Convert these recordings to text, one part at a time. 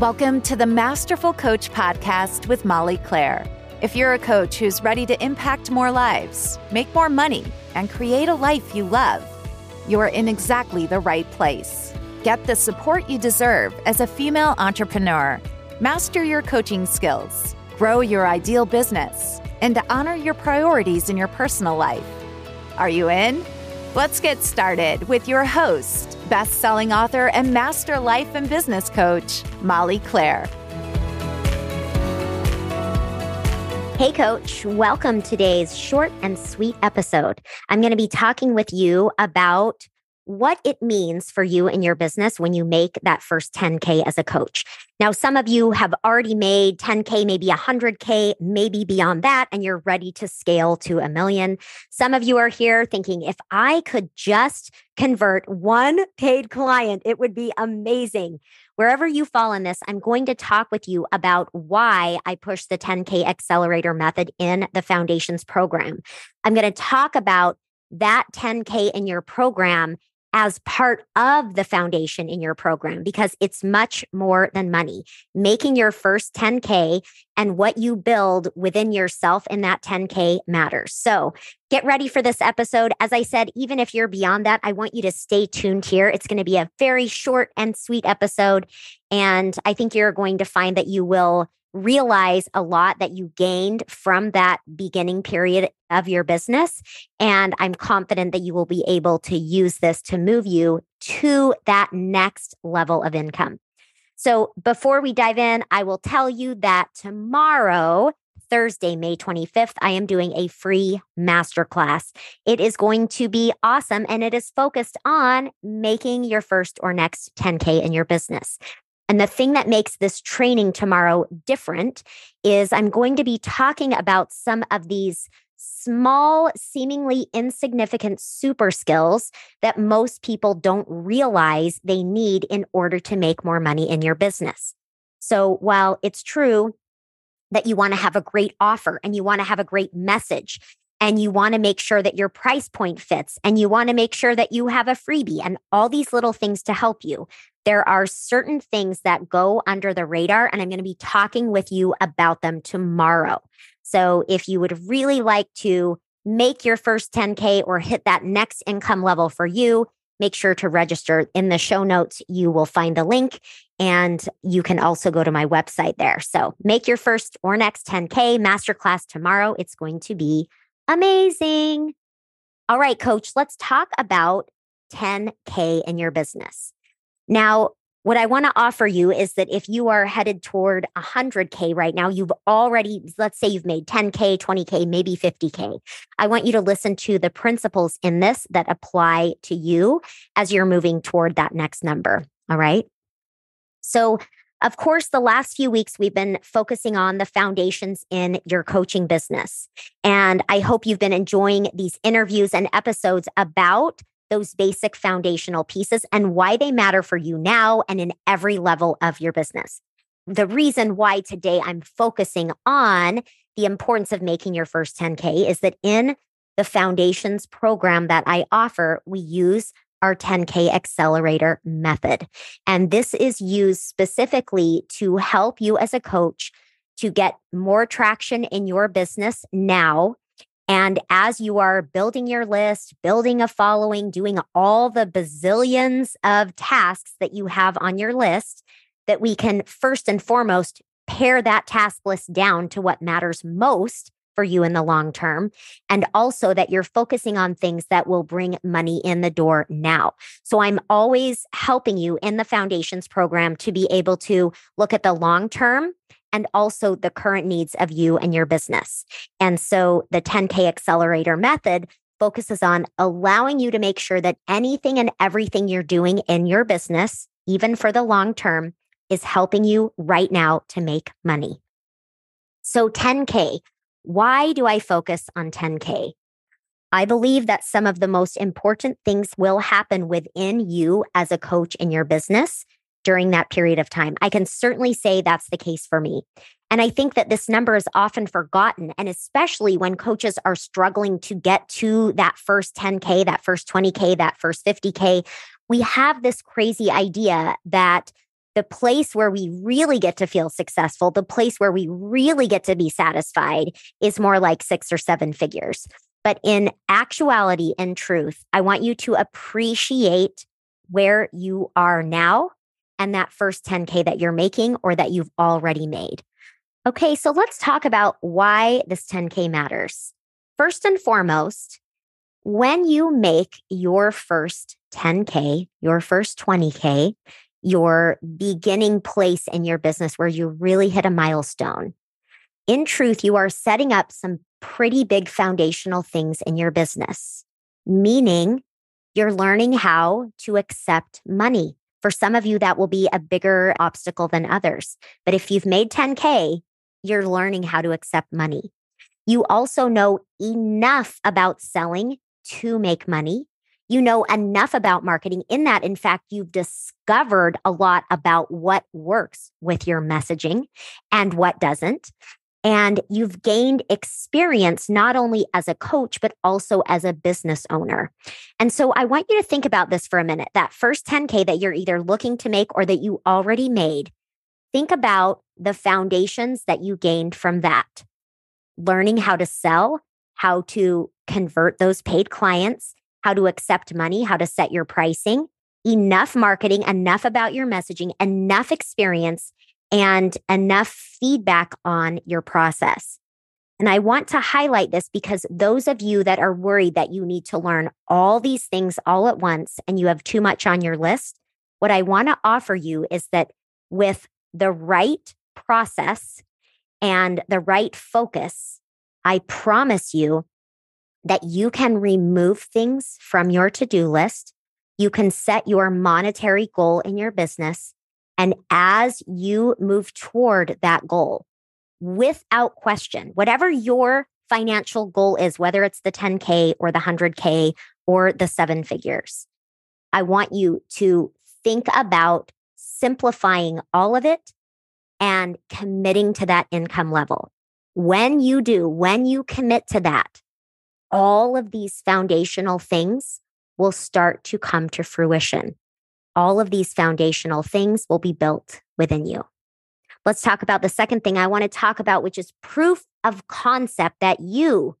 Welcome to the Masterful Coach Podcast with Molly Claire. If you're a coach who's ready to impact more lives, make more money, and create a life you love, you're in exactly the right place. Get the support you deserve as a female entrepreneur, master your coaching skills, grow your ideal business, and honor your priorities in your personal life. Are you in? Let's get started with your host, best selling author and master life and business coach, Molly Claire. Hey, coach, welcome to today's short and sweet episode. I'm going to be talking with you about what it means for you in your business when you make that first 10K as a coach. Now, some of you have already made 10K, maybe 100K, maybe beyond that, and you're ready to scale to a million. Some of you are here thinking, if I could just convert one paid client, it would be amazing. Wherever you fall in this, I'm going to talk with you about why I push the 10K accelerator method in the foundations program. I'm going to talk about that 10K in your program as part of the foundation in your program because it's much more than money. Making your first 10K and what you build within yourself in that 10K matters. So get ready for this episode. As I said, even if you're beyond that, I want you to stay tuned here. It's going to be a very short and sweet episode. And I think you're going to find that you will realize a lot that you gained from that beginning period of your business. And I'm confident that you will be able to use this to move you to that next level of income. So before we dive in, I will tell you that tomorrow, Thursday, May 25th, I am doing a free masterclass. It is going to be awesome and it is focused on making your first or next 10K in your business. And the thing that makes this training tomorrow different is I'm going to be talking about some of these small, seemingly insignificant super skills that most people don't realize they need in order to make more money in your business. So while it's true that you want to have a great offer and you want to have a great message and you want to make sure that your price point fits and you want to make sure that you have a freebie and all these little things to help you there are certain things that go under the radar, and I'm going to be talking with you about them tomorrow. So if you would really like to make your first 10K or hit that next income level for you, make sure to register in the show notes. You will find the link and you can also go to my website there. So make your first or next 10K masterclass tomorrow. It's going to be amazing. All right, coach, let's talk about 10K in your business. Now, what I want to offer you is that if you are headed toward 100K right now, you've already, let's say you've made 10K, 20K, maybe 50K. I want you to listen to the principles in this that apply to you as you're moving toward that next number. All right. So, of course, the last few weeks we've been focusing on the foundations in your coaching business. And I hope you've been enjoying these interviews and episodes about those basic foundational pieces and why they matter for you now and in every level of your business. The reason why today I'm focusing on the importance of making your first 10K is that in the foundations program that I offer, we use our 10K accelerator method. And this is used specifically to help you as a coach to get more traction in your business now and as you are building your list, building a following, doing all the bazillions of tasks that you have on your list, that we can first and foremost pare that task list down to what matters most for you in the long term. And also that you're focusing on things that will bring money in the door now. So I'm always helping you in the foundations program to be able to look at the long term and also the current needs of you and your business. And so the 10K accelerator method focuses on allowing you to make sure that anything and everything you're doing in your business, even for the long term, is helping you right now to make money. So 10K, why do I focus on 10K? I believe that some of the most important things will happen within you as a coach in your business during that period of time. I can certainly say that's the case for me. And I think that this number is often forgotten. And especially when coaches are struggling to get to that first 10K, that first 20K, that first 50K, we have this crazy idea that the place where we really get to feel successful, the place where we really get to be satisfied is more like six or seven figures. But in actuality and truth, I want you to appreciate where you are now and that first 10K that you're making or that you've already made. Okay, so let's talk about why this 10K matters. First and foremost, when you make your first 10K, your first 20K, your beginning place in your business where you really hit a milestone, in truth, you are setting up some pretty big foundational things in your business, meaning you're learning how to accept money. For some of you, that will be a bigger obstacle than others. But if you've made 10K, you're learning how to accept money. You also know enough about selling to make money. You know enough about marketing in that, in fact, you've discovered a lot about what works with your messaging and what doesn't. And you've gained experience not only as a coach, but also as a business owner. And so I want you to think about this for a minute that first 10K that you're either looking to make or that you already made. Think about the foundations that you gained from that. Learning how to sell, how to convert those paid clients, how to accept money, how to set your pricing, enough marketing, enough about your messaging, enough experience and enough feedback on your process. And I want to highlight this because those of you that are worried that you need to learn all these things all at once and you have too much on your list, what I want to offer you is that with the right process and the right focus, I promise you that you can remove things from your to do list. You can set your monetary goal in your business and as you move toward that goal, without question, whatever your financial goal is, whether it's the 10K or the 100K or the seven figures, I want you to think about simplifying all of it and committing to that income level. When you do, when you commit to that, all of these foundational things will start to come to fruition all of these foundational things will be built within you. Let's talk about the second thing I want to talk about, which is proof of concept that you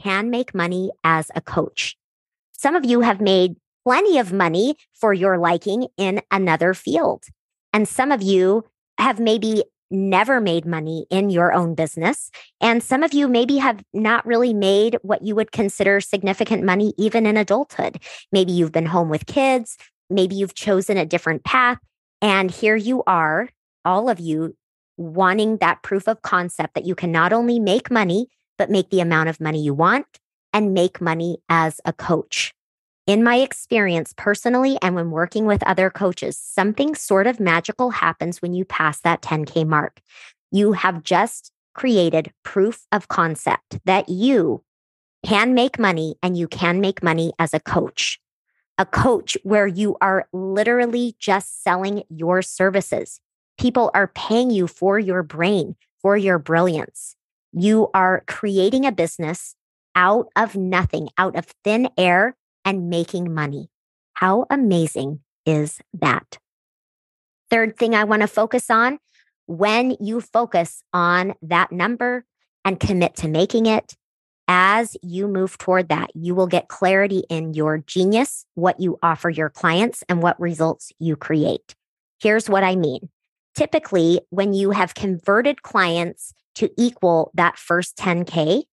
can make money as a coach. Some of you have made plenty of money for your liking in another field. And some of you have maybe never made money in your own business. And some of you maybe have not really made what you would consider significant money even in adulthood. Maybe you've been home with kids. Maybe you've chosen a different path. And here you are, all of you wanting that proof of concept that you can not only make money, but make the amount of money you want and make money as a coach. In my experience personally, and when working with other coaches, something sort of magical happens when you pass that 10K mark. You have just created proof of concept that you can make money and you can make money as a coach a coach where you are literally just selling your services. People are paying you for your brain, for your brilliance. You are creating a business out of nothing, out of thin air, and making money. How amazing is that? Third thing I want to focus on when you focus on that number and commit to making it, as you move toward that, you will get clarity in your genius, what you offer your clients, and what results you create. Here's what I mean. Typically, when you have converted clients to equal that first 10K,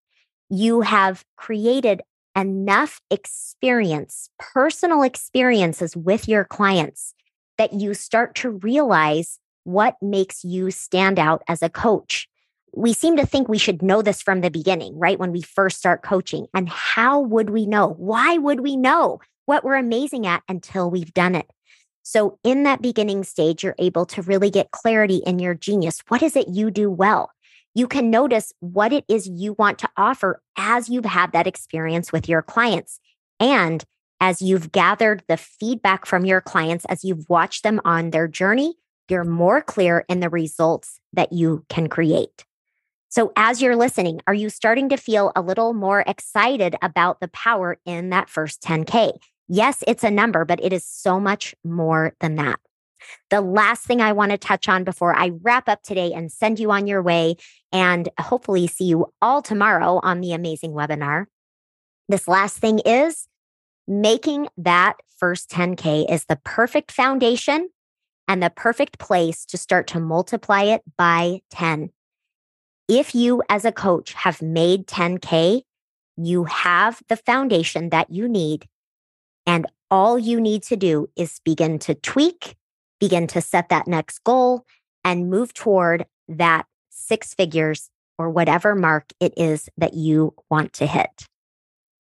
you have created enough experience, personal experiences with your clients that you start to realize what makes you stand out as a coach we seem to think we should know this from the beginning, right? When we first start coaching. And how would we know? Why would we know what we're amazing at until we've done it? So, in that beginning stage, you're able to really get clarity in your genius. What is it you do well? You can notice what it is you want to offer as you've had that experience with your clients. And as you've gathered the feedback from your clients, as you've watched them on their journey, you're more clear in the results that you can create. So, as you're listening, are you starting to feel a little more excited about the power in that first 10K? Yes, it's a number, but it is so much more than that. The last thing I want to touch on before I wrap up today and send you on your way and hopefully see you all tomorrow on the amazing webinar. This last thing is making that first 10K is the perfect foundation and the perfect place to start to multiply it by 10. If you, as a coach, have made 10K, you have the foundation that you need. And all you need to do is begin to tweak, begin to set that next goal, and move toward that six figures or whatever mark it is that you want to hit.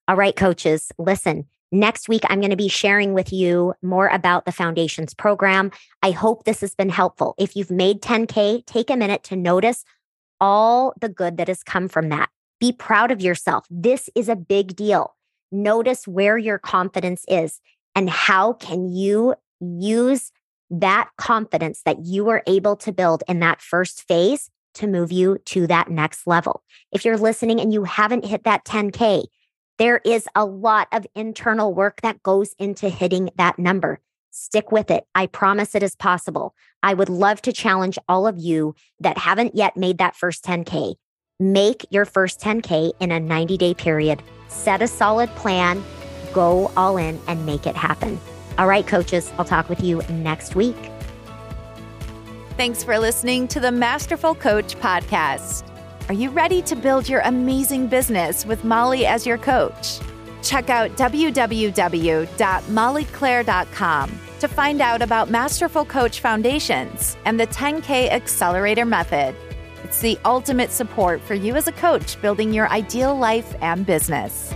All right, coaches, listen. Next week, I'm going to be sharing with you more about the Foundations program. I hope this has been helpful. If you've made 10K, take a minute to notice all the good that has come from that. Be proud of yourself. This is a big deal. Notice where your confidence is and how can you use that confidence that you were able to build in that first phase to move you to that next level. If you're listening and you haven't hit that 10K, there is a lot of internal work that goes into hitting that number. Stick with it. I promise it is possible. I would love to challenge all of you that haven't yet made that first 10K. Make your first 10K in a 90 day period. Set a solid plan, go all in, and make it happen. All right, coaches, I'll talk with you next week. Thanks for listening to the Masterful Coach podcast. Are you ready to build your amazing business with Molly as your coach? Check out www.mollyclaire.com to find out about Masterful Coach Foundations and the 10K Accelerator Method. It's the ultimate support for you as a coach building your ideal life and business.